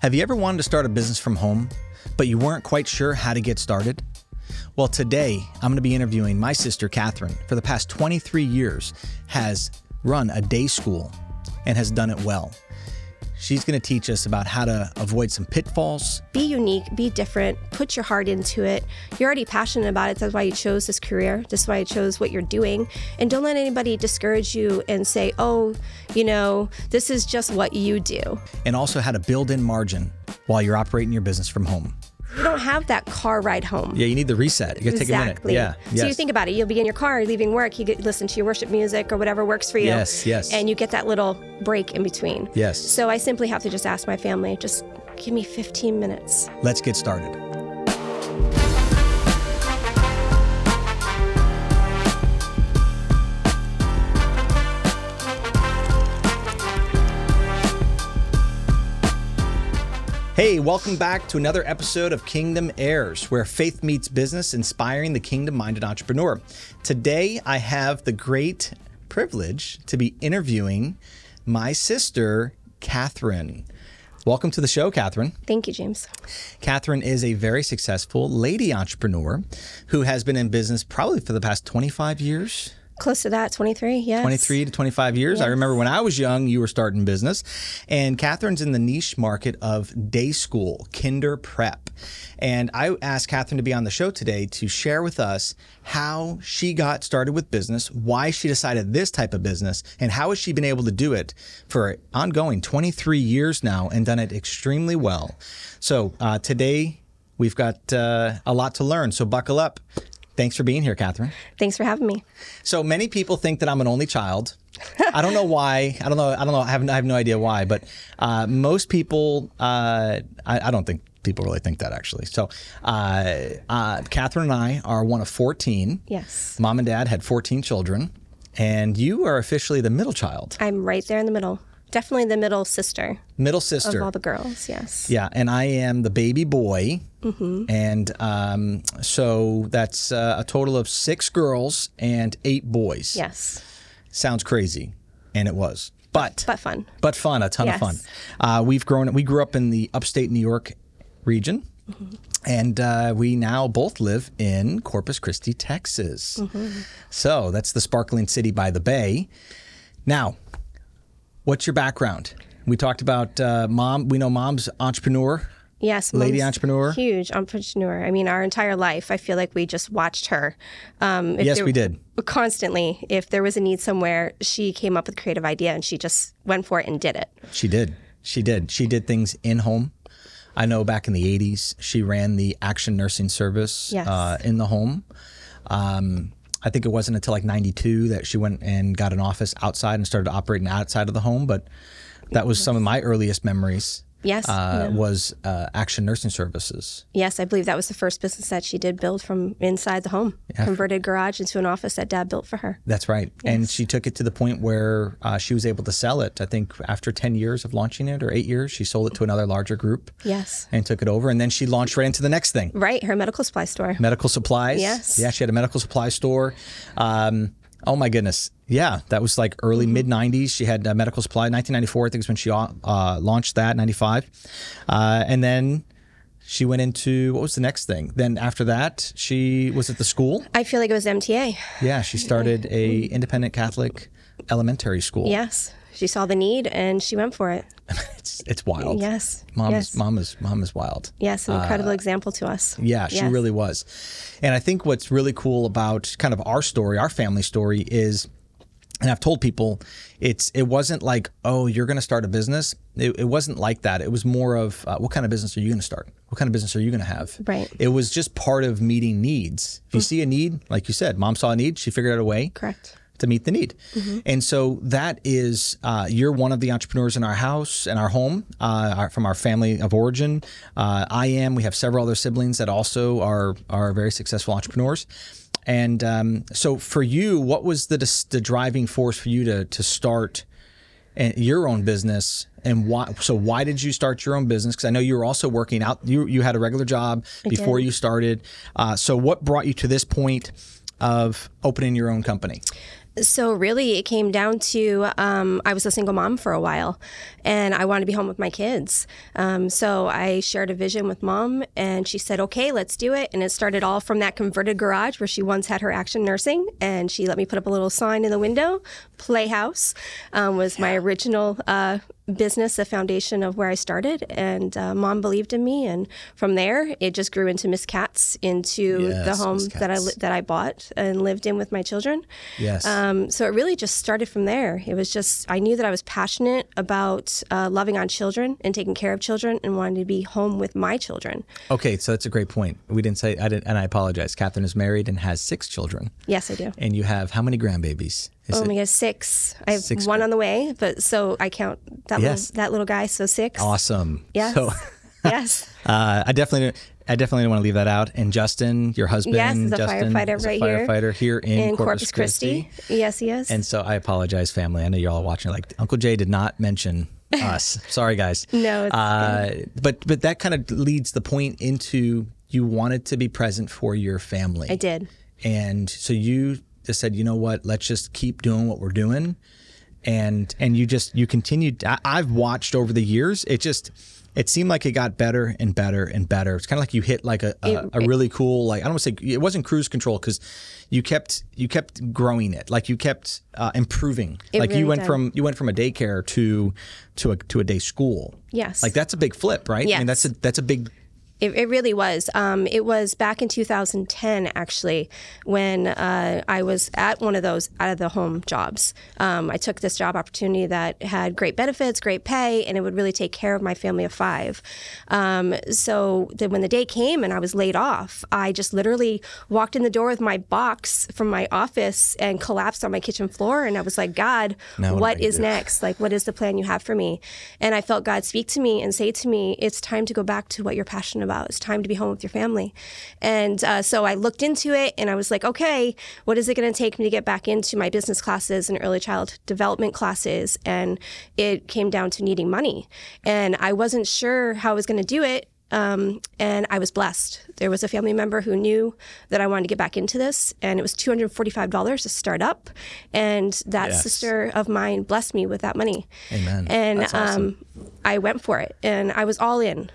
Have you ever wanted to start a business from home, but you weren't quite sure how to get started? Well, today I'm going to be interviewing my sister, Cathryn. For the past 23 years, has run a day school and has done it well. She's going to teach us about how to avoid some pitfalls. Be unique, be different, put your heart into it. You're already passionate about it. That's why you chose this career. That's why you chose what you're doing. And don't let anybody discourage you and say, oh, you know, this is just what you do. And also how to build in margin while you're operating your business from home. You don't have that car ride home. Yeah, you need the reset. You got to exactly. take a minute. Yeah. So you think about it. You'll be in your car, leaving work. You get listen to your worship music or whatever works for you. Yes, yes. And you get that little break in between. Yes. So I simply have to just ask my family, just give me 15 minutes. Let's get started. Hey, welcome back to another episode of Kingdom Heirs, where faith meets business, inspiring the kingdom minded entrepreneur. Today, I have the great privilege to be interviewing my sister, Cathryn. Welcome to the show, Cathryn. Thank you, James. Cathryn is a very successful lady entrepreneur who has been in business probably for the past 25 years. Close to that, 23, yes. 23 to 25 years. I remember when I was young, you were starting business. And Cathryn's in the niche market of day school, kinder prep. And I asked Cathryn to be on the show today to share with us how she got started with business, why she decided this type of business, and how has she been able to do it for ongoing 23 years now and done it extremely well. So uh, today, we've got uh, a lot to learn. So buckle up. Thanks for being here, Cathryn. Thanks for having me. So many people think that I'm an only child. I don't know why. I don't know. I don't know. I have, I have no idea why. But uh, most people, uh, I, I, don't think people really think that actually. So, uh, uh, Cathryn and I are one of 14. Yes. Mom and dad had 14 children, and you are officially the middle child. I'm right there in the middle. Definitely the middle sister. Middle sister. Of all the girls, yes. Yeah, and I am the baby boy. Mm-hmm. And um, so that's uh, a total of six girls and eight boys. Yes. Sounds crazy, and it was. But but fun. But fun, a ton yes. of fun. Uh, we've grown. We grew up in the upstate New York region. Mm-hmm. And uh, we now both live in Corpus Christi, Texas. Mm-hmm. So that's the sparkling city by the bay. Now, what's your background? We talked about uh, mom. We know mom's entrepreneur. Yes, lady entrepreneur, huge entrepreneur. I mean, our entire life, I feel like we just watched her. Um, yes, there, we did constantly. If there was a need somewhere, she came up with a creative idea and she just went for it and did it. She did. She did. She did things in home. I know back in the '80s, she ran the Action Nursing Service yes. uh, in the home. Um, I think it wasn't until like '92 that she went and got an office outside and started operating outside of the home, but that was some of my earliest memories. Yes, uh, yeah. was uh, Action Nursing Services. Yes, I believe that was the first business that she did build from inside the home. Yeah. Converted garage into an office that Dad built for her. That's right, yes. and she took it to the point where uh, she was able to sell it. I think after ten years of launching it, or eight years, she sold it to another larger group. Yes, and took it over, and then she launched right into the next thing. Right, her medical supply store. Medical supplies. Yes. Yeah, she had a medical supply store. Um, Oh my goodness. Yeah, that was like early Mm-hmm. mid 90s. She had uh, medical supply. 1994, I think, is when she uh, launched that, 95. Uh, and then she went into what was the next thing? Then after that, she was at the school. I feel like it was MTA. Yeah, she started a independent Catholic elementary school. Yes. She saw the need and she went for it. it's it's wild. Yes. Mom yes. is mom is mom is wild. Yes, an incredible uh, example to us. Yeah, she yes. really was. And I think what's really cool about kind of our story, our family story is and I've told people it's it wasn't like oh you're going to start a business. It, it, wasn't like that. It was more of uh, what kind of business are you going to start? What kind of business are you going to have? Right. It was just part of meeting needs. If you mm-hmm. see a need, like you said, mom saw a need, she figured out a way. Correct to meet the need. Mm-hmm. And so that is, uh, you're one of the entrepreneurs in our house and our home uh, our, from our family of origin. Uh, I am. We have several other siblings that also are are very successful entrepreneurs. And um, so for you, what was the the driving force for you to to start your own business? And why? So why did you start your own business? Because I know you were also working out. You you had a regular job before you started. Uh, so what brought you to this point? of opening your own company? So really, it came down to um, I was a single mom for a while, and I wanted to be home with my kids. Um, so I shared a vision with mom, and she said, "Okay, let's do it." And it started all from that converted garage where she once had her action nursing, and she let me put up a little sign in the window. Playhouse um, was my original uh, business, the foundation of where I started, and uh, mom believed in me, and from there it just grew into Miss Cat's, into Yes, the home that I li- that I bought and lived in with my children. Yes. Um, so it really just started from there. It was just I knew that I was passionate about uh, loving on children and taking care of children, and wanted to be home with my children. Okay, so that's a great point. We didn't say I didn't, and I apologize. Cathryn is married and has six children, Yes, I do. and you have how many grandbabies? Is Oh my six. I have Six one on the way, but so I count that Yes. little that little guy. So six. awesome? Yes. So yes. uh, I definitely, I definitely don't want to leave that out. And Justin, your husband, Yes, is a Justin, firefighter is a right here firefighter here in, In Corpus, Christi. Yes, he is. And so I apologize, family. I know you're all watching. Like Uncle Jay did not mention us. Sorry, guys. No, it's uh, but but that kind of leads the point into you wanted to be present for your family. I did. and so you just said, you know what? Let's just keep doing what we're doing, and and you just you continued. I, I've watched over the years. It just it seemed like it got better and better and better. It's kind of like you hit like a, a, It- a really cool like I don't want to say it wasn't cruise control because you kept you kept growing it like you kept uh, improving. It like you went did. from you went from a daycare to to a to a day school. Yes. Like that's a big flip, right? I mean that's a that's a big It, it really was. Um, it was back in 2010, actually, when uh, I was at one of those out of the home jobs. Um, I took this job opportunity that had great benefits, great pay, and it would really take care of my family of five. Um, so when the day came and I was laid off, I just literally walked in the door with my box from my office and collapsed on my kitchen floor. And I was like, God, Now what what is do?" next? Like, what is the plan you have for me? And I felt God speak to me and say to me, it's time to go back to what you're passionate about. It's time to be home with your family. And uh, so I looked into it and I was like, okay, what is it going to take me to get back into my business classes and early child development classes? And it came down to needing money. And I wasn't sure how I was going to do it. Um, and I was blessed. There was a family member who knew that I wanted to get back into this, and it was $245 to start up. And that Yes. sister of mine blessed me with that money. Amen. And awesome. um, I went for it, and I was all in.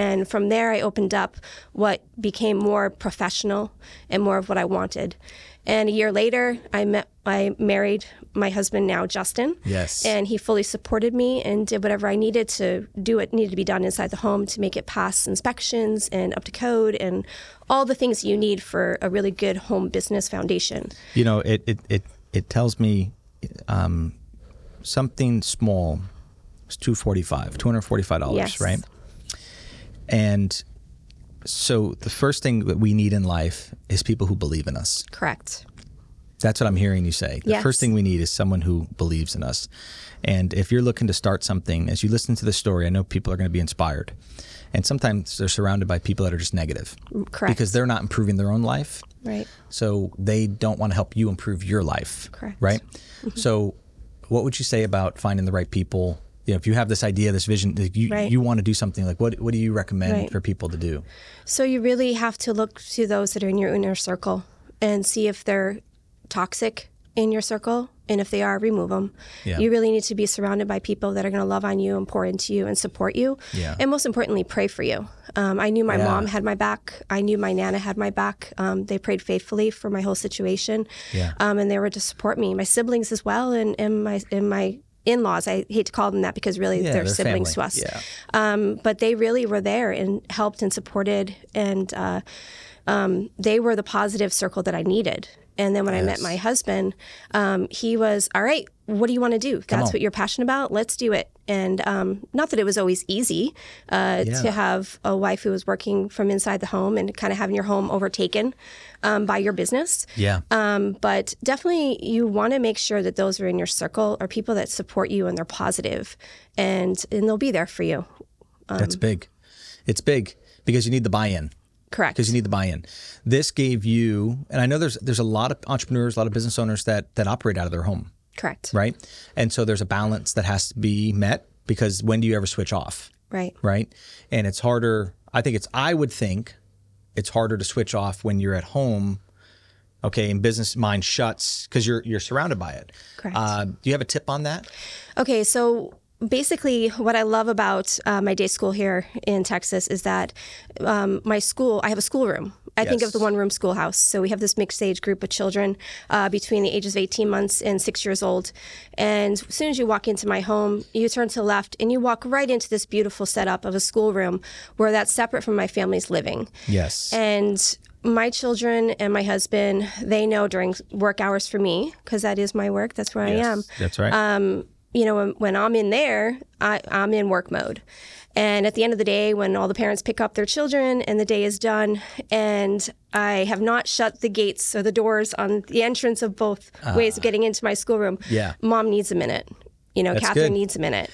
And from there, I opened up what became more professional and more of what I wanted. And a year later, I met, I married my husband now, Justin. Yes. And he fully supported me and did whatever I needed to do. What needed to be done inside the home to make it pass inspections and up to code and all the things you need for a really good home business foundation. You know, it it it, it tells me um, something small. It's two forty five, two hundred forty five dollars, Yes. right? And so the first thing that we need in life is people who believe in us. Correct. That's what I'm hearing you say. The Yes. first thing we need is someone who believes in us. And if you're looking to start something, as you listen to the story, I know people are going to be inspired. And sometimes they're surrounded by people that are just negative mm, Correct. because they're not improving their own life. Right. So they don't want to help you improve your life. Correct. Right? Mm-hmm. So what would you say about finding the right people? You know, if you have this idea, this vision, like you, Right. you want to do something, like what, what do you recommend Right. for people to do? So you really have to look to those that are in your inner circle and see if they're toxic in your circle. And if they are, remove them. Yeah. You really need to be surrounded by people that are going to love on you and pour into you and support you. Yeah. And most importantly, pray for you. Um, I knew my Yeah. mom had my back. I knew my nana had my back. Um, they prayed faithfully for my whole situation. Yeah. Um, and they were to support me, my siblings as well, and, and my and my in-laws. I hate to call them that because really Yeah, they're, siblings family. to us. Yeah. Um, but they really were there and helped and supported, and uh, um, they were the positive circle that I needed. And then when I met my husband, um, he was all right. What do you want to do? That's what you're passionate about. Let's do it. And um, not that it was always easy uh, Yeah. to have a wife who was working from inside the home and kind of having your home overtaken um, by your business. Yeah. Um, but definitely, you want to make sure that those who are in your circle are people that support you and they're positive, and and they'll be there for you. That's big. It's big because you need the buy in. Correct. because you need the buy-in. This gave you, and I know there's there's a lot of entrepreneurs, a lot of business owners that that operate out of their home, Correct. right? And so there's a balance that has to be met because when do you ever switch off, Right. right? And it's harder. I think it's. I would think it's harder to switch off when you're at home Okay, and business mind shuts because you're you're surrounded by it. Correct. Uh, do you have a tip on that? Okay, so basically, what I love about uh, my day school here in Texas is that um, my school, I have a schoolroom. I think of the one room schoolhouse. So we have this mixed age group of children uh, between the ages of 18 months and six years old. And as soon as you walk into my home, you turn to the left and you walk right into this beautiful setup of a schoolroom where that's separate from my family's living. Yes. And my children and my husband, they know during work hours for me, because that is my work, that's where I am That's right. Um, you know, when, when I'm in there, I, I'm in work mode. And at the end of the day, when all the parents pick up their children and the day is done, and I have not shut the gates or the doors on the entrance of both ways of getting into my schoolroom, Ah. Yeah. mom needs a minute. You know, That's Cathryn good. needs a minute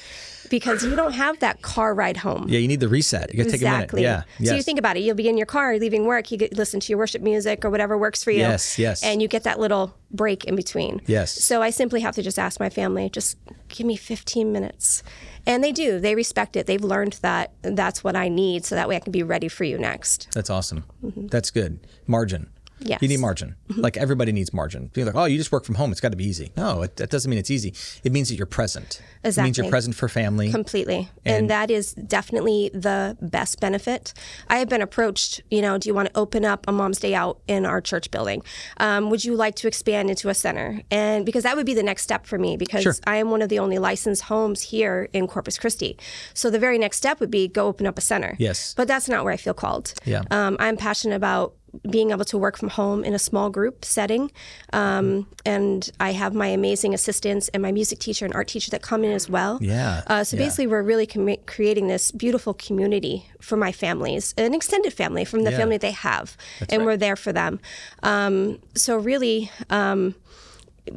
because you don't have that car ride home. yeah, you need the reset. You got to take Exactly. a minute. Yeah. So you think about it. You'll be in your car leaving work. You get, listen to your worship music or whatever works for you. Yes, yes. And you get that little break in between. Yes. So I simply have to just ask my family, just give me 15 minutes. And they do. They respect it. They've learned that that's what I need so that way I can be ready for you next. That's awesome. Mm-hmm. That's good. Margin. Yes. You need margin. Like everybody needs margin. You're like, oh, you just work from home. It's got to be easy. No, it, that doesn't mean it's easy. It means that you're present. It means you're present for family. Completely. And, that is definitely the best benefit. I have been approached, you know, do you want to open up a mom's day out in our church building? Um, would you like to expand into a center? And because that would be the next step for me because Sure. I am one of the only licensed homes here in Corpus Christi. So the very next step would be go open up a center. Yes. But that's not where I feel called. Yeah. Um, I'm passionate about being able to work from home in a small group setting. Um, and I have my amazing assistants and my music teacher and art teacher that come in as well. Yeah, Uh, so yeah. basically, we're really commi- creating this beautiful community for my families, an extended family from the Yeah. family they have, and right. we're there for them. Um, so really. Um,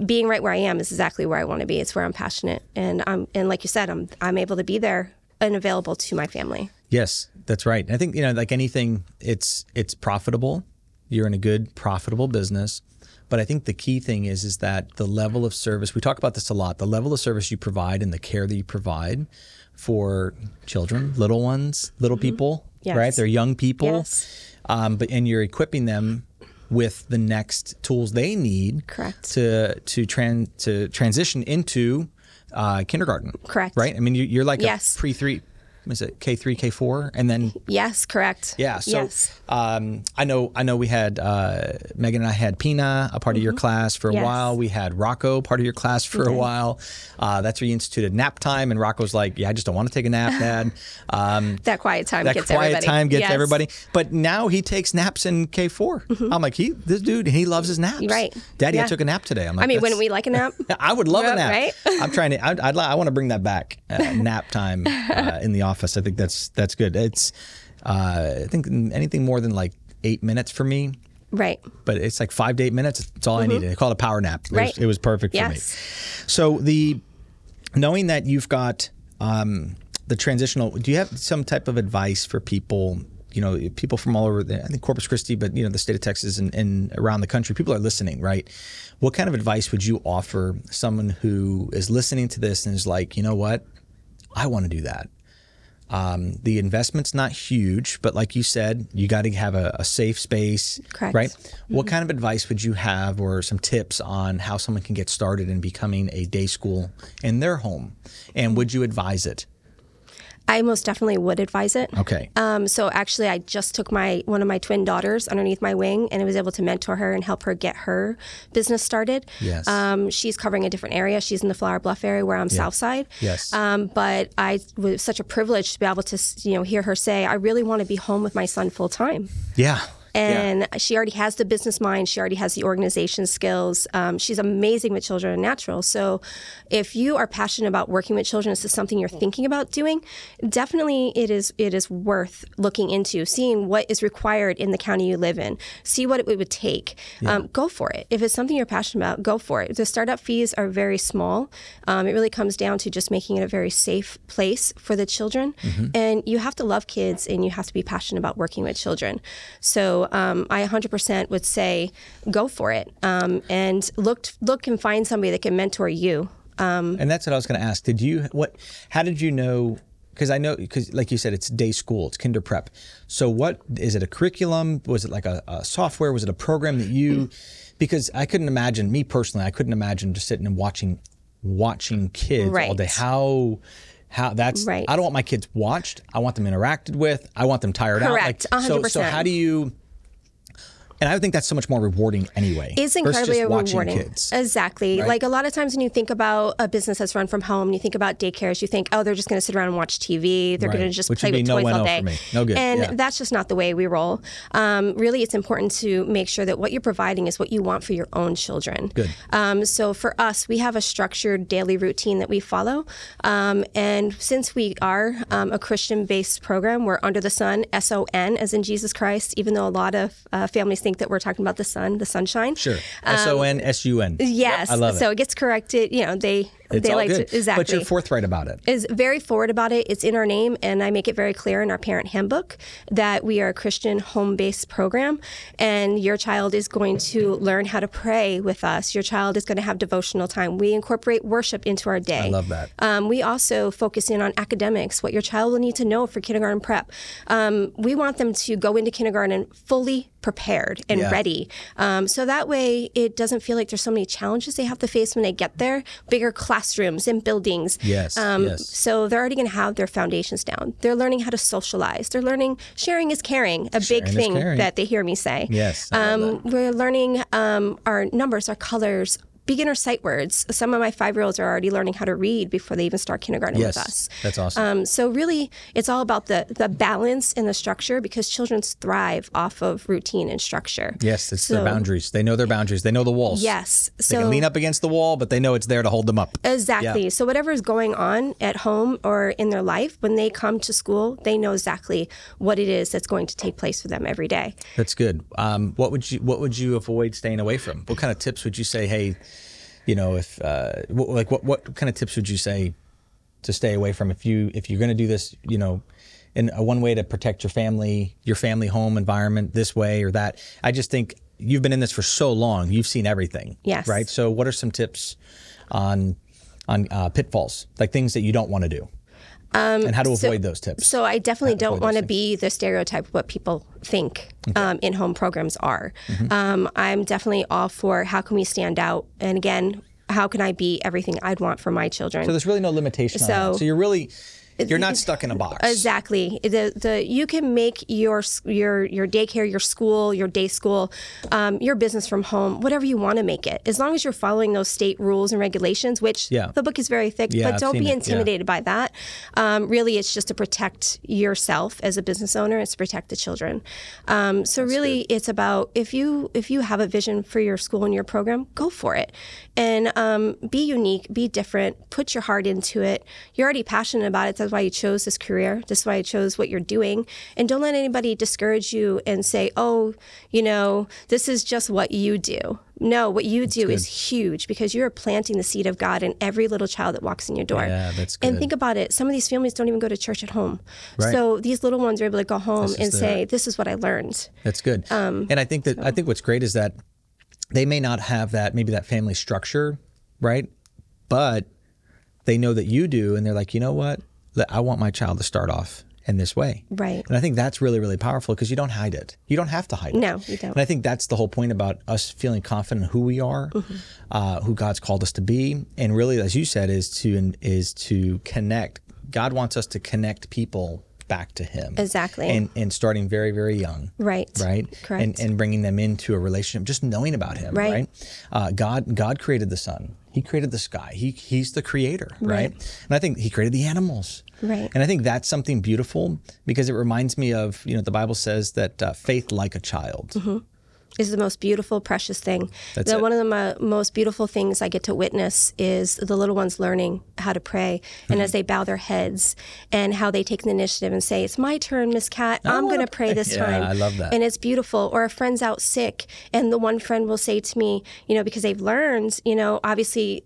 being right where I am is exactly where I want to be. It's where I'm passionate, and I'm, and like you said, I'm, I'm able to be there and available to my family. Yes, that's right. I think you know, like anything, it's it's profitable. You're in a good, profitable business. But I think the key thing is is that the level of service. We talk about this a lot. The level of service you provide and the care that you provide for children, little ones, little people, Yes. right? They're young people. Yes. Um, but and you're equipping them with the next tools they need Correct. to to tran to transition into uh, kindergarten. Correct. Right. I mean, you, you're like Yes. a pre three. Is it K three K four and then Yes, correct. yeah. So yes. um, I know I know we had uh, Megan and I had Pina a part of your class for a Mm-hmm. Yes. while. We had Rocco part of your class for a while. Uh, that's where you instituted nap time, and Rocco's like, "Yeah, I just don't want to take a nap, Dad." Um, that quiet time that gets quiet everybody. time gets Yes. everybody. But now he takes naps in K 4 I'm like, he this dude, he loves his naps. Right. Daddy, I took a nap today. I'm like, I mean, "That's- wouldn't we like a nap? I would love a Yeah, nap. right? I'm trying to. I'd, I'd, li- I want to bring that back. Uh, nap time uh, in the office. I think that's that's good. It's. Uh, I think anything more than like eight minutes for me, right. but it's like five to eight minutes. It's all I needed. I call it a power nap. It, Mm-hmm. Right. was, it was perfect for me. So the knowing that you've got um, the transitional, do you have some type of advice for people? You know, people from all over, the, I think Corpus Christi, but you know, the state of Texas and, and around the country, people are listening, right? What kind of advice would you offer someone who is listening to this and is like, you know what, I want to do that? Um, the investment's not huge, but like you said, you got to have a, a safe space, Correct. right? What kind of advice would you have, or some tips on how someone can get started in becoming a day school in their home? And would you advise it? I most definitely would advise it. Okay. Um, so actually, I just took my one of my twin daughters underneath my wing, and I was able to mentor her and help her get her business started. Yes. Um, she's covering a different area. She's in the Flower Bluff area where I'm South Side. Yes. Um, but I was such a privilege to be able to, you know, hear her say, "I really want to be home with my son full time." yeah. And she already has the business mind. She already has the organization skills. Um, she's amazing with children and natural. So, if you are passionate about working with children, this is something you're thinking about doing. Definitely, it is it is worth looking into, seeing what is required in the county you live in, see what it would take. Um, go for it. If it's something you're passionate about, go for it. The startup fees are very small. Um, it really comes down to just making it a very safe place for the children, and you have to love kids and you have to be passionate about working with children. So um, I 100% would say go for it um, and look look and find somebody that can mentor you. And that's what I was going to ask. Did you what? How did you know? Because I know, because like you said, it's day school, it's kinder prep. So what is it? A curriculum? Was it like a, a software? Was it a program that you because I couldn't imagine me personally. I couldn't imagine just sitting and watching watching kids all day. How how that's Right. I don't want my kids watched. I want them interacted with. I want them tired Correct. out. so so 100%. how do you? And I think that's so much more rewarding anyway. It's incredibly just watching rewarding. Kids. Exactly. right? Like a lot of times when you think about a business that's run from home, and you think about daycares, you think, oh, they're just going to sit around and watch TV. They're going to just Which play with no toys all day. for me. No good. And Yeah. that's just not the way we roll. Um, really, it's important to make sure that what you're providing is what you want for your own children. Good. Um, so for us, we have a structured daily routine that we follow. Um, and since we are um, a Christian based program, we're under the sun, S O N, as in Jesus Christ, even though a lot of uh, families think that we're talking about the sun, the sunshine. Sure. S O N S U N. Um, Yes. I love it. So it gets corrected. You know, they It's they like good. to exactly. But you're forthright about it. is very forward about it. It's in our name, and I make it very clear in our parent handbook that we are a Christian home based program, and your child is going to learn how to pray with us. Your child is going to have devotional time. We incorporate worship into our day. I love that. Um, we also focus in on academics, what your child will need to know for kindergarten prep. Um, we want them to go into kindergarten fully prepared and Yeah. ready. Um, so that way it doesn't feel like there's so many challenges they have to face when they get there, bigger classrooms and buildings. Yes, Um, yes. So they're already going to have their foundations down. They're learning how to socialize. They're learning sharing is caring, a Sharing big thing that they hear me say. Yes, Um, we're learning um, our numbers, our colors, beginner sight words. Some of my five year olds are already learning how to read before they even start kindergarten Yes. with us. That's awesome. Um, so really, it's all about the the balance and the structure because children thrive off of routine and structure. yes, it's their boundaries. They know their boundaries. They know the walls. Yes. so, They can lean up against the wall, but they know it's there to hold them up. Exactly. So whatever is going on at home or in their life, when they come to school, they know exactly what it is that's going to take place for them every day. That's good. Um, what would you What would you avoid staying away from? What kind of tips would you say? Hey, you know, if uh, what, like what what kind of tips would you say to stay away from if you if you're going to do this? You know, in a one way to protect your family, your family home environment, this way or that. I just think you've been in this for so long. You've seen everything. Yes. Right. So, what are some tips on on uh, pitfalls, like things that you don't want to do, and how to Um, so- avoid those tips? So I definitely don't want to be the stereotype of what people think um, in-home programs are. Mm-hmm. Um, I'm definitely all for how can we stand out, and again, how can I be everything I'd want for my children. so there's really no limitation on So- that. So you're really you're not stuck in a box. Exactly. The the you can make your your your daycare, your school, your day school, um, your business from home, whatever you want to make it, as long as you're following those state rules and regulations. Which Yeah. the book is very thick, Yeah, but I've don't be it, yeah. intimidated by that. Um, really, it's just to protect yourself as a business owner. It's to protect the children. Um, so really, it's about if you if you have a vision for your school and your program, go for it, and um, be unique, be different, put your heart into it. You're already passionate about it. That's why you chose this career. That's why you chose what you're doing. And don't let anybody discourage you and say, "Oh, you know, this is just what you do." No, what you do is huge because you're planting the seed of God in every little child that walks in your door. Yeah, that's good. And think about it. Some of these families don't even go to church at home. Right. So these little ones are able to go home and their- say, "This is what I learned." That's good. Um, and I think that I think what's great is that they may not have that maybe that family structure, right? But they know that you do, and they're like, you know what? I want my child to start off in this way. Right. And I think that's really, really powerful because you don't hide it. You don't have to hide it. No, you don't. And I think that's the whole point about us feeling confident in who we are, Mm-hmm. uh, who God's called us to be, and really, as you said, is to is to connect. God wants us to connect people back to Him. Exactly. And and starting very, very young Right. right? Correct. And and bringing them into a relationship, just knowing about Him, Right. right? Uh, God God created the sun. He created the sky. He He's the creator, right? Right. And I think He created the animals. Right. And I think that's something beautiful because it reminds me of you know the Bible says that uh, faith like a child. Is the most beautiful, precious thing. That's the. One of the mo- most beautiful things I get to witness is the little ones learning how to pray, and Mm-hmm. as they bow their heads, and how they take the initiative and say, "It's my turn, Miss Cat. I'm going to pray this pray." Yeah, time." I love that. And it's beautiful. Or a friend's out sick, and the one friend will say to me, you know, because they've learned, you know, obviously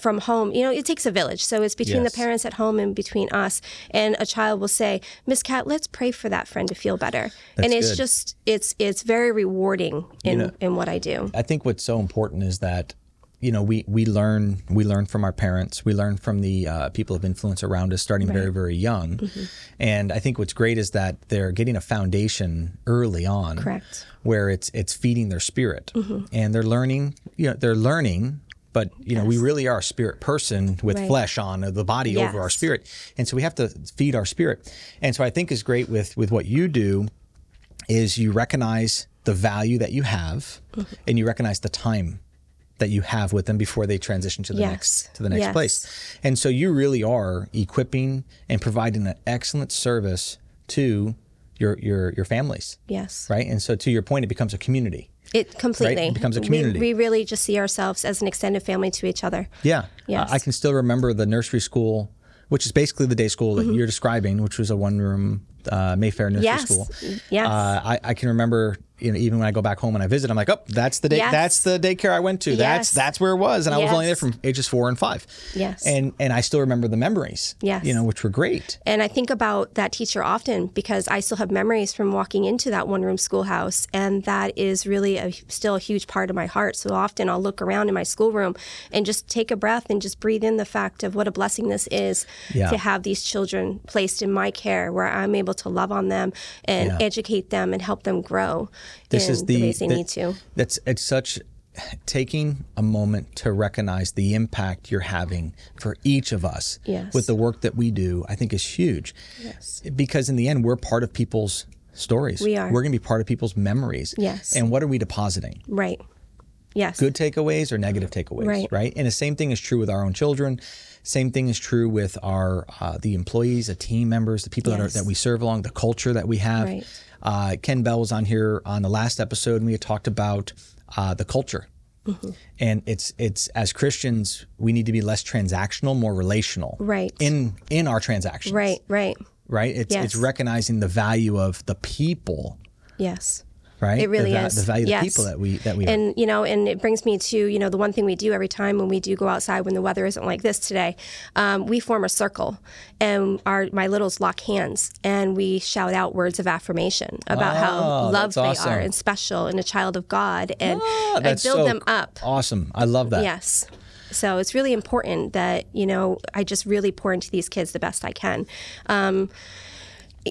from home, you know, it takes a village. So it's between Yes. the parents at home and between us. And a child will say, "Miss Cat, let's pray for that friend to feel better." and it's good. just it's it's very rewarding in know- in what I do. I think what's so important is that you know we we learn we learn from our parents we learn from the uh, people of influence around us starting very very young Mm-hmm. and i think what's great is that they're getting a foundation early on Correct. Mm-hmm. where it's it's feeding their spirit and they're learning you know they're learning but you know we really are a spirit person with Right. flesh on the body over our spirit and so we have to feed our spirit and so i think is great with with what you do is you recognize the value that you have Mm-hmm. and you recognize the time that you have with them before they transition to the Yes. next to the next Yes. place. And so you really are equipping and providing an excellent service to your your your families, Yes. right? And so to your point it becomes a community. It completely It becomes a community. We, really just see ourselves as an extended family to each other. Yeah. Yes. I I can still remember the nursery school which is basically the day school that you're describing, which was a one room uh, Mayfair nursery Mm-hmm. Yes. school. Yes. Uh, I, I can remember, you know, even when I go back home and I visit, I'm like, oh, that's the day, Yes. that's the daycare I went to. That's Yes. that's where it was, and I was only there from ages four and five. Yes. And and I still remember the memories. Yes. You know, which were great. And I think about that teacher often because I still have memories from walking into that one room schoolhouse. And that is really a, still a huge part of my heart. So often I'll look around in my schoolroom and just take a breath and just breathe in the fact of what a blessing this is Yeah. to have these children placed in my care where I'm able to love on them and Yeah. educate them and help them grow This is the, ways they the- need to. That's it's such taking a moment to recognize the impact you're having for each of us Yes. with the work that we do. I think is huge. Yes. Because in the end, we're part of people's stories. We are. We're going to be part of people's memories. Yes. And what are we depositing? Right. Yes. good takeaways or negative takeaways, Right. right? And the same thing is true with our own children. Same thing is true with our uh, the employees, the team members, the people that are that we serve along, the culture that we have. Right. Uh, Ken Bell was on here on the last episode, and we had talked about uh, the culture. Mm-hmm. And it's it's as Christians, we need to be less transactional, more relational. Right. In in our transactions. Right. Right. Right. It's it's recognizing the value of the people. Yes. Right. It really the, is. the value of the people that we that we are. and you know and it brings me to you know the one thing we do every time when we do go outside when the weather isn't like this today um, we form a circle and our my littles lock hands and we shout out words of affirmation about Oh, how loved they awesome. are and special and a child of god and I build so them up Awesome. I love that. yes so it's really important that you know i just really pour into these kids the best i can um,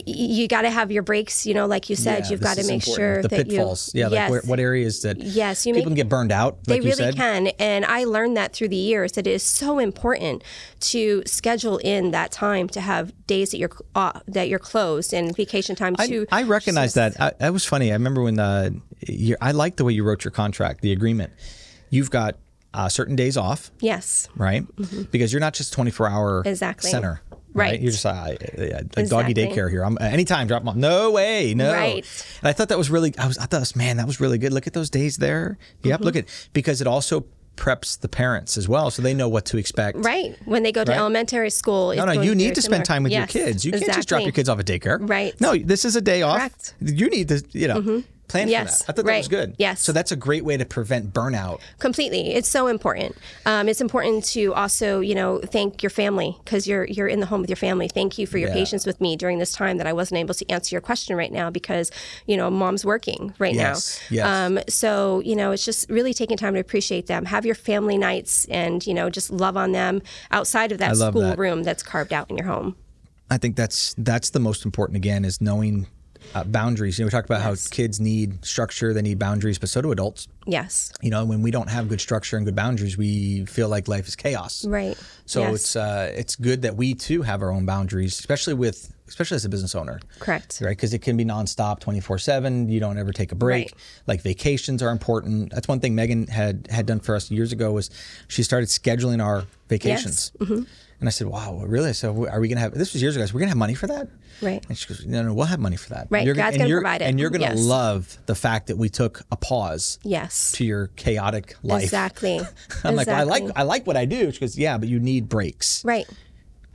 you got to have your breaks you know like you said Yeah, you've got to make important. sure the that pitfalls. you Yeah, yes. like where, what areas that Yes, you people make- can get burned out. They like you really can. And I learned that through the years that it is so important to schedule in that time to have days that you're uh, that you're closed and vacation time I, too. I recognize that. I, that was funny. I remember when uh, you I like the way you wrote your contract, the agreement. You've got uh, certain days off, Yes. right? Because you're not just 24 hour Mm-hmm. Exactly. center. Right. You're just uh, uh, like doggy daycare here. I'm anytime drop them off. No way, no. Right. And I thought that was really. I was. I thought, man, that was really good. Look at those days there. Yep. Mm-hmm. Look at because it also preps the parents as well, so they know what to expect. Right. When they go to Right. elementary school. No, no, you need to spend time with your kids. You can't just drop your kids off at daycare. Right. No, this is a day off. Correct. You need to, you know, plan Yes, for that. I thought that was good. Yes. So that's a great way to prevent burnout. Completely. It's so important. Um, it's important to also, you know, thank your family because you're you're in the home with your family. Thank you for your Yeah. patience with me during this time that I wasn't able to answer your question right now because, you know, mom's working right Yes, now. yes. Um, so, you know, it's just really taking time to appreciate them. Have your family nights and, you know, just love on them outside of that school that. room that's carved out in your home. I think that's that's the most important. Again, is knowing uh, boundaries. You know, we talked about Yes. how kids need structure, they need boundaries, but so do adults. Yes. You know, when we don't have good structure and good boundaries, we feel like life is chaos. Right. So Yes. it's uh, it's good that we too have our own boundaries, especially with especially as a business owner. Correct. right? Because it can be nonstop, twenty four seven. You don't ever take a break. Right. Like vacations are important. That's one thing Megan had had done for us years ago was she started scheduling our vacations. Mm-hmm. And I said, "Wow, really? So are we gonna have? This was years ago. So we're gonna have money for that?" Right. And she goes, "No, no, we'll have money for that. Right, You're God's and gonna you're- provide it. And you're gonna Yes. love the fact that we took a pause Yes. to your chaotic life. Exactly. I'm like, well, I like I like what I do. She goes, "Yeah, but you need breaks." Right.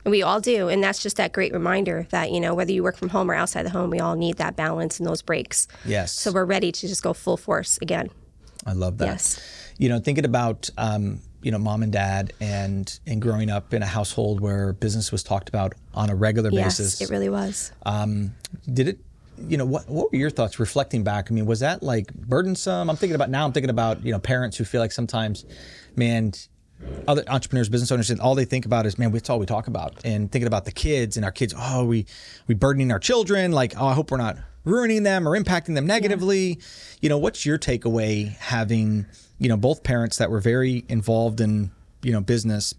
We all do. And that's just that great reminder that, you know, whether you work from home or outside the home, we all need that balance and those breaks. Yes. So we're ready to just go full force again. I love that. Yes. You know, thinking about um, you know mom and dad and and growing up in a household where business was talked about on a regular Yes, basis. it really was. um, did it you know, what what were your thoughts reflecting back? I mean, was that like burdensome? I'm thinking about now. I'm thinking about you know parents who feel like sometimes, man. Other entrepreneurs, business owners, and all they think about is, man, that's all we talk about. And thinking about the kids and our kids, oh, we we burdening our children. Like, oh, I hope we're not ruining them or impacting them negatively. You know, what's your takeaway having, you know, both parents that were very involved in, you know, business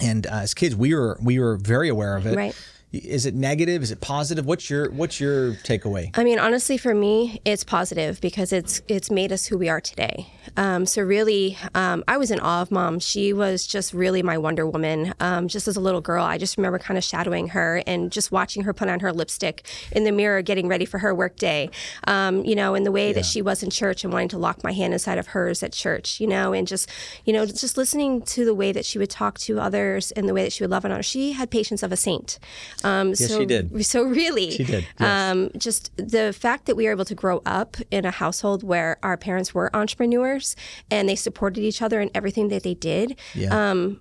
and uh, as kids we were we were very aware of it. Right. Is it negative? Is it positive? What's your what's your takeaway? I mean, honestly, for me, it's positive because it's it's made us who we are today. Um, so really, um, I was in awe of mom. She was just really my Wonder Woman. Um, just as a little girl, I just remember kind of shadowing her and just watching her put on her lipstick in the mirror, getting ready for her work day. Um, you know, in the way Yeah. that she was in church and wanting to lock my hand inside of hers at church. You know, and just you know, just listening to the way that she would talk to others and the way that she would love on others. She had patience of a saint. Um, Yes, so, she did. So really, She did, yes. um, just the fact that we were able to grow up in a household where our parents were entrepreneurs and they supported each other in everything that they did. Yeah. Um,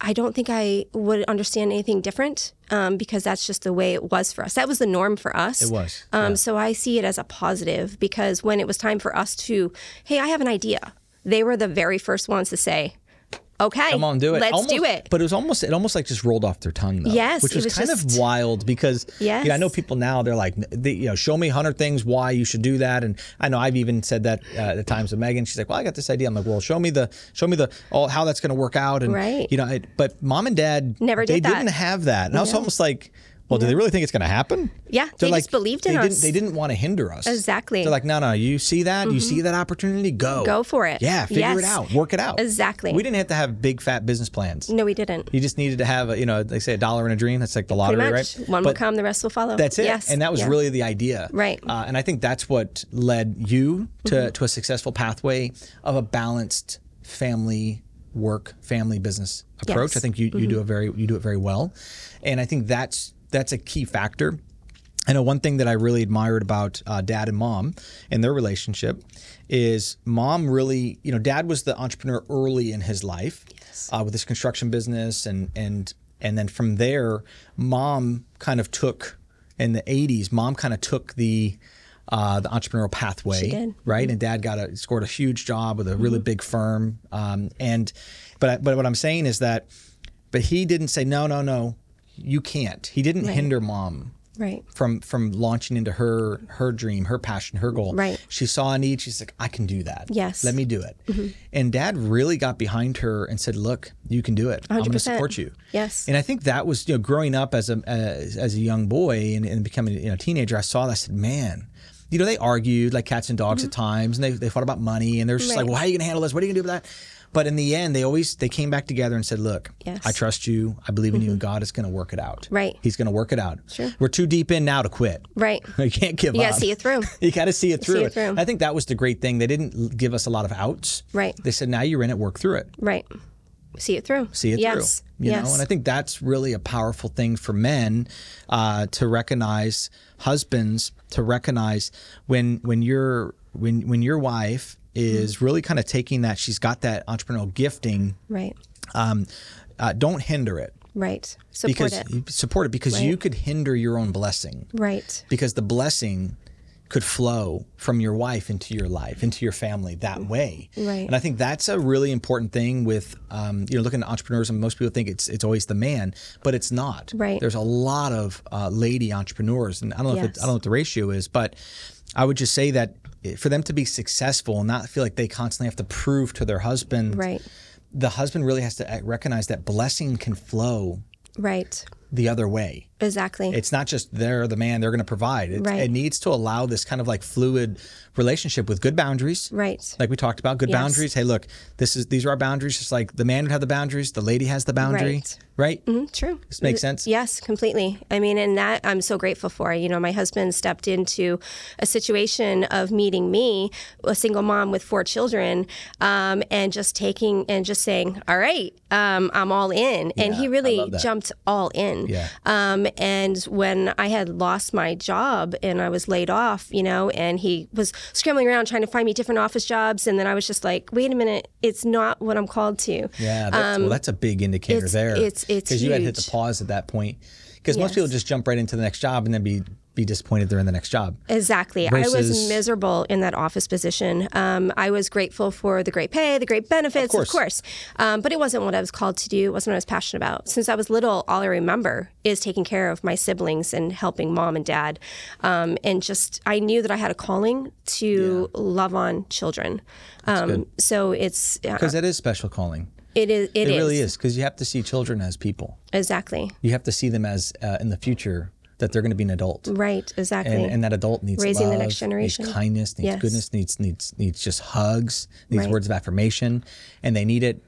I don't think I would understand anything different um, because that's just the way it was for us. That was the norm for us. It was, Um, yeah. So I see it as a positive because when it was time for us to, hey, I have an idea, they were the very first ones to say, okay, Come on, do it. Let's Almost- do it. But it was almost it almost like just rolled off their tongue though. Yes, which was, was kind of wild because Yes. know, I know people now they're like they, you know show me hundred things why you should do that and I know I've even said that uh, at times with Megan. She's like, well, I got this idea. I'm like, well, show me the show me the all how that's going to work out and Right. you know. It, but mom and dad Never they did that. didn't have that, and I was almost like. Well, do they really think it's going to happen? Yeah, They're they like, just believed in they us. Didn't, they didn't want to hinder us. Exactly. Mm-hmm. They're like, no, no, you see that? You see that opportunity? Go. Go for it. Yeah, figure it out. Work it out. Exactly. We didn't have to have big, fat business plans. no, we didn't. You just needed to have, a, you know, they say a dollar in a dream. That's like the lottery, right? One will come, the rest will follow. That's it. Yes. And that was Yeah. really the idea. Right. Uh, and I think that's what led you to, Mm-hmm. to a successful pathway of a balanced family work, family business approach. Yes. I think you, Mm-hmm. you do a very you do it very well. And I think that's that's a key factor. I know one thing that I really admired about uh, dad and mom and their relationship is mom really, you know, dad was the entrepreneur early in his life uh, with his construction business, and and and then from there, mom kind of took in the '80s. Mom kind of took the uh, the entrepreneurial pathway, right? And dad got a scored a huge job with a really big firm, um, and but I- but what I'm saying is that, but he didn't say no, no, no, you can't. He didn't hinder mom Right. from from launching into her her dream, her passion, her goal. Right. She saw a need. She's like, I can do that. Yes. Mm-hmm. Let me do it. And Dad really got behind her and said, Look, you can do it. I'm going to support you. Yes. And I think that was you know growing up as a as, as a young boy and, and becoming you know a teenager. I saw that. I said, Man. You know, they argued like cats and dogs at times, and they, they fought about money, and they're just like, Mm-hmm. "Well, how are you going to handle this? What are you going to do with that?" But in the end, they always they came back together and said, "Look, Yes. I trust you. I believe in you, and God is going to work it out. Right. He's going to work it out. Sure. We're too deep in now to quit. Right. You can't give You up. gotta see it through. You got to see it through. See it through. I think that was the great thing. They didn't give us a lot of outs. Right. They said, "Now you're in it. Work through it. Right. See it through. See it yes. through." You yes. know, and I think that's really a powerful thing for men uh, to recognize. Husbands to recognize when when your when when your wife is really kind of taking that. She's got that entrepreneurial gifting. right. Um, uh, don't hinder it. Right. Support because it. support it because you could hinder your own blessing Right. because the blessing could flow from your wife into your life into your family that way Right. and i think that's a really important thing with um, you know looking at entrepreneurs and most people think it's it's always the man but it's not Right. there's a lot of uh, lady entrepreneurs and i don't know if it, i don't know what the ratio is but i would just say that for them to be successful and not feel like they constantly have to prove to their husband Right. the husband really has to recognize that blessing can flow Right. the other way Exactly. it's not just they're the man they're going to provide it, Right. it needs to allow this kind of like fluid relationship with good boundaries right. like we talked about good Yes. boundaries hey look this is these are our boundaries just like the man would have the boundaries the lady has the boundary Right. right Mm, True. This makes sense? Yes, completely. I mean, and that I'm so grateful for. You know, my husband stepped into a situation of meeting me, a single mom with four children, um, and just taking and just saying, "All right, um, I'm all in." and Yeah, he really jumped all in. Yeah. Um, and when I had lost my job and I was laid off, you know, and he was scrambling around trying to find me different office jobs, and then I was just like, "Wait a minute, it's not what I'm called to." yeah that's, well that's a big indicator Um, it's- there it's- it's you had hit the pause at that point. Because most people just jump right into the next job and then be be disappointed they're in the next job. Exactly. I was miserable in that office position. Um, I was grateful for the great pay, the great benefits, course. of course. Um, but it wasn't what I was called to do. It wasn't what I was passionate about. Since I was little, all I remember is taking care of my siblings and helping mom and dad. Um, and just, I knew that I had a calling to love on children. Um, so it's, uh, Because that is special calling. it is, It really is because you have to see children as people. Exactly. You have to see them as uh, in the future that they're going to be an adult. Right. Exactly. And, and that adult needs Raising the love, next generation. needs kindness, needs Yes. goodness, needs needs needs just hugs, needs Right. words of affirmation, and they need it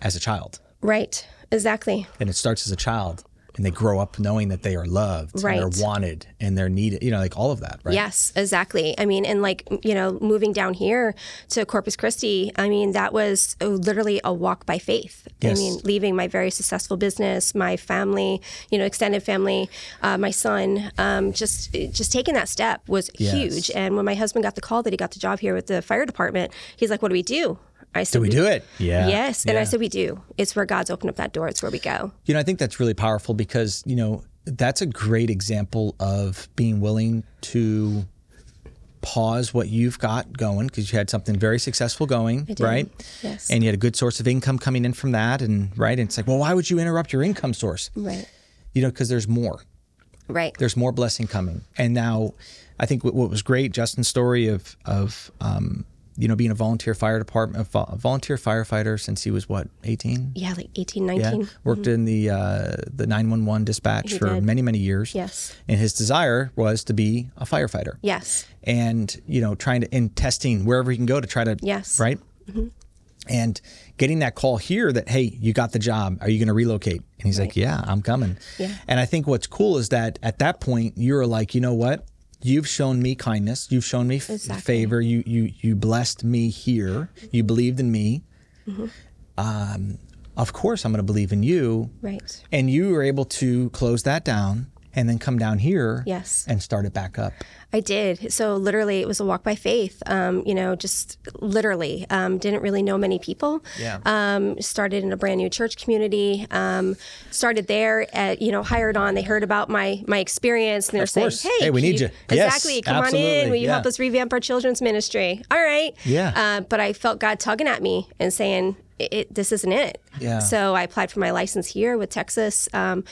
as a child. right. Exactly. And it starts as a child, and they grow up knowing that they are loved, and Right. they're wanted, and they're needed. You know, like all of that, right? Yes, exactly. I mean, and like, you know, moving down here to Corpus Christi, I mean, that was literally a walk by faith. Yes. I mean, leaving my very successful business, my family, you know, extended family, uh, my son, um, just just taking that step was Yes. huge. And when my husband got the call that he got the job here with the fire department, he's like, "What do we do?" I said, Do we do it? Yeah. Yes, and I said, "We do. It's where God's opened up that door. It's where we go." You know, I think that's really powerful because, you know, that's a great example of being willing to pause what you've got going because you had something very successful going, did. right? Yes. And you had a good source of income coming in from that. And, right. And it's like, well, why would you interrupt your income source? Right. You know, because there's more. Right. There's more blessing coming. And now, I think what, what was great, Justin's story of, of, um, you know, being a volunteer fire department, a vo- a volunteer firefighter since he was what, 18? yeah, like 18, Yeah, 19. worked in the uh, the nine one one dispatch He for did. many many years. Yes. and his desire was to be a firefighter. Yes. and you know, trying to in testing wherever he can go to try to Yes. right, and getting that call here that hey, you got the job. Are you going to relocate? And he's like, Yeah, I'm coming. Yeah. And I think what's cool is that at that point you're like, you know what. You've shown me kindness. You've shown me f- Exactly. favor. You you you blessed me here. You believed in me. Mm-hmm. Um, of course, I'm going to believe in you. Right. And you were able to close that down and then come down here Yes. and start it back up. I did. So literally, it was a walk by faith. Um, you know, just literally, um, didn't really know many people. Yeah. Um, started in a brand new church community. Um, started there. At, you know, hired on. They heard about my my experience, and they're saying, "Hey, Hey, we need you." Yes, Exactly. Come on in. Will you help us revamp our children's ministry? All right. Yeah. Uh, but I felt God tugging at me and saying. It, it- this isn't it. Yeah. So I applied for my license here with Texas, um,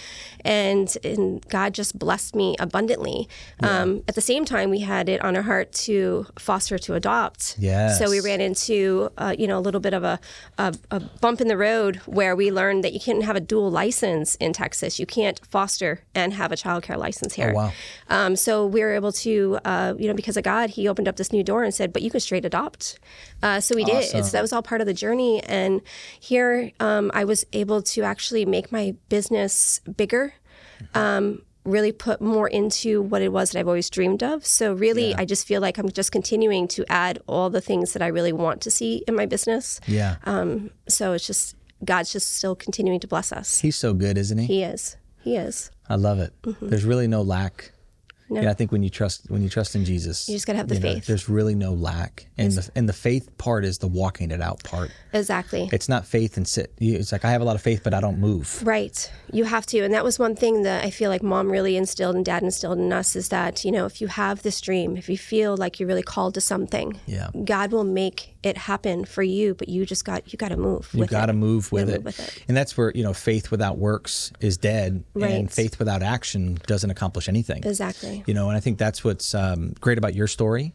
and, and God just blessed me abundantly. Um, at the same time, we had it on our heart to foster to adopt. Yes. So we ran into uh, you know a little bit of a, a, a bump in the road where we learned that you can't have a dual license in Texas. You can't foster and have a child care license here. Oh, wow. Um, so we were able to, uh, you know, because of God, He opened up this new door and said, "But you can straight adopt." Uh, so we did. Awesome. So that was all part of the journey. And here, um, I was able to actually make my business bigger. Um, really put more into what it was that I've always dreamed of. So really, I just feel like I'm just continuing to add all the things that I really want to see in my business. Yeah. Um, so it's just God's just still continuing to bless us. He's so good, isn't he? He is. He is. I love it. There's really no lack. No. Yeah, I think when you trust when you trust in Jesus, You just gotta have the know, faith. There's really no lack, and the and the faith part is the walking it out part. Exactly. It's not faith and sit. It's like I have a lot of faith, but I don't move. Right. You have to. And that was one thing that I feel like mom really instilled and dad instilled in us is that, you know, if you have this dream, if you feel like you're really called to something, Yeah. God will make it happen for you, but you just got you got to move. You got to move with it. with it. and that's where you know faith without works is dead, right. and faith without action doesn't accomplish anything. Exactly. You know, and I think that's what's um, great about your story.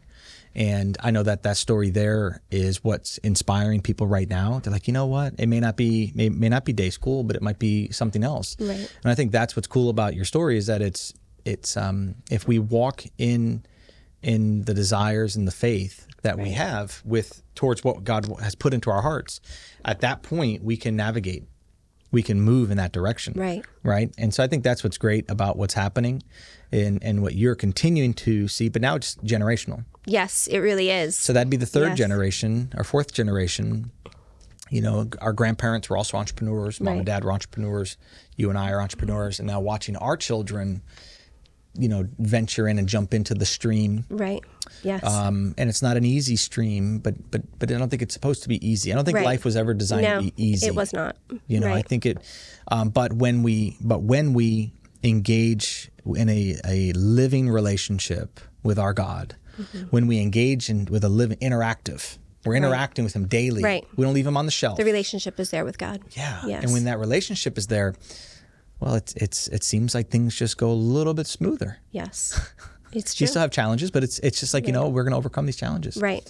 And I know that that story there is what's inspiring people right now. They're like, you know what? It may not be may, may not be day school, but it might be something else. Right. And I think that's what's cool about your story is that it's it's um, if we walk in in the desires and the faith that we have with towards what God has put into our hearts, at that point we can navigate, we can move in that direction Right. right? And so I think that's what's great about what's happening and, and what you're continuing to see, but now it's generational. Yes, it really is. So that'd be the third Yes. generation or fourth generation. You know, our grandparents were also entrepreneurs, mom Right. and dad were entrepreneurs, you and I are entrepreneurs, and now watching our children, you know, venture in and jump into the stream. right. Yes. Um, and it's not an easy stream, but but but I don't think it's supposed to be easy. I don't think Right. life was ever designed no, to be easy. it was not. You know, I think it. Um, but when we, but when we engage in a, a living relationship with our God, Mm-hmm. when we engage in with a living interactive, we're interacting with Him daily. Right. We don't leave Him on the shelf. The relationship is there with God. yeah. Yes. And when that relationship is there, well, it's it's it seems like things just go a little bit smoother. yes. It's true. You still have challenges, but it's it's just like you know we're going to overcome these challenges. right.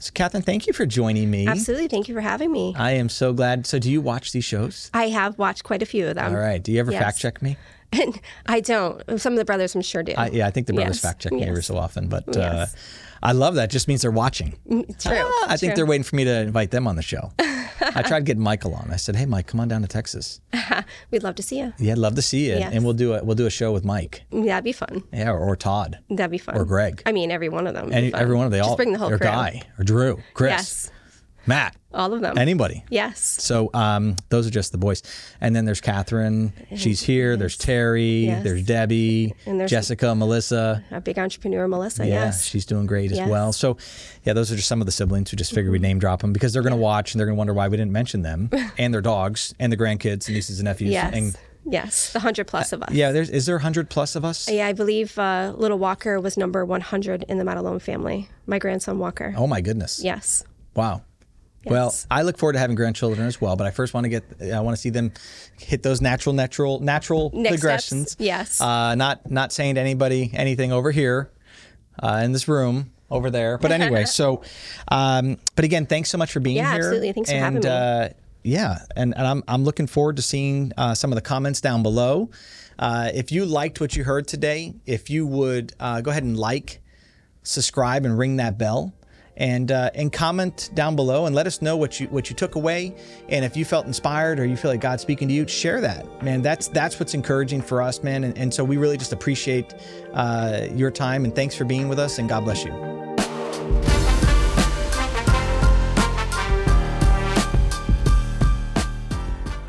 So, Cathryn, thank you for joining me. Absolutely. Thank you for having me. I am so glad. So, do you watch these shows? I have watched quite a few of them. All right. Do you ever Yes. fact check me? And I don't. Some of the brothers I'm sure do. I, yeah, I think the brothers Yes. fact check me every so often, but uh, I love that. Just means they're watching. True. Ah, I think they're waiting for me to invite them on the show. I tried getting Michael on. I said, "Hey, Mike, come on down to Texas. We'd love to see you. Yeah, I'd love to see you, Yes. and we'll do a we'll do a show with Mike, That'd be fun. yeah, or, or Todd, That'd be fun. or Greg, I mean, every one of them. would be any fun. every one of they Just all bring the whole or crew. Guy or Drew, Chris, Yes. Matt, All of them. anybody. yes. So um, those are just the boys, and then there's Cathryn. She's here. There's Terry. Yes. There's Debbie. And there's- Jessica, Melissa. A big entrepreneur, Melissa. Yeah, yes. she's doing great as Yes. well. So, yeah, those are just some of the siblings. We just figured we'd name drop them because they're going to watch and they're going to wonder why we didn't mention them and their dogs and the grandkids and nieces and nephews. Yes. And yes. The hundred plus of us. yeah, there's is there a hundred plus of us? Yeah, I believe uh, little Walker was number 100 in the Madelone family. My grandson Walker. Oh my goodness! Yes. Wow. Well, I look forward to having grandchildren as well, but I first want to get I want to see them hit those natural, natural, natural Next progressions. steps, yes. Uh, not not saying to anybody anything over here, uh, in this room over there. But anyway, so, um, but again, thanks so much for being Yeah, here. absolutely. Thanks for and, having me. Uh, yeah, and, and I'm I'm looking forward to seeing uh, some of the comments down below. Uh, if you liked what you heard today, if you would uh, go ahead and like, subscribe, and ring that bell and uh, and comment down below and let us know what you what you took away. And if you felt inspired or you feel like God's speaking to you share that. Man that's that's what's encouraging for us man. And, and so we really just appreciate uh, your time and thanks for being with us and God bless you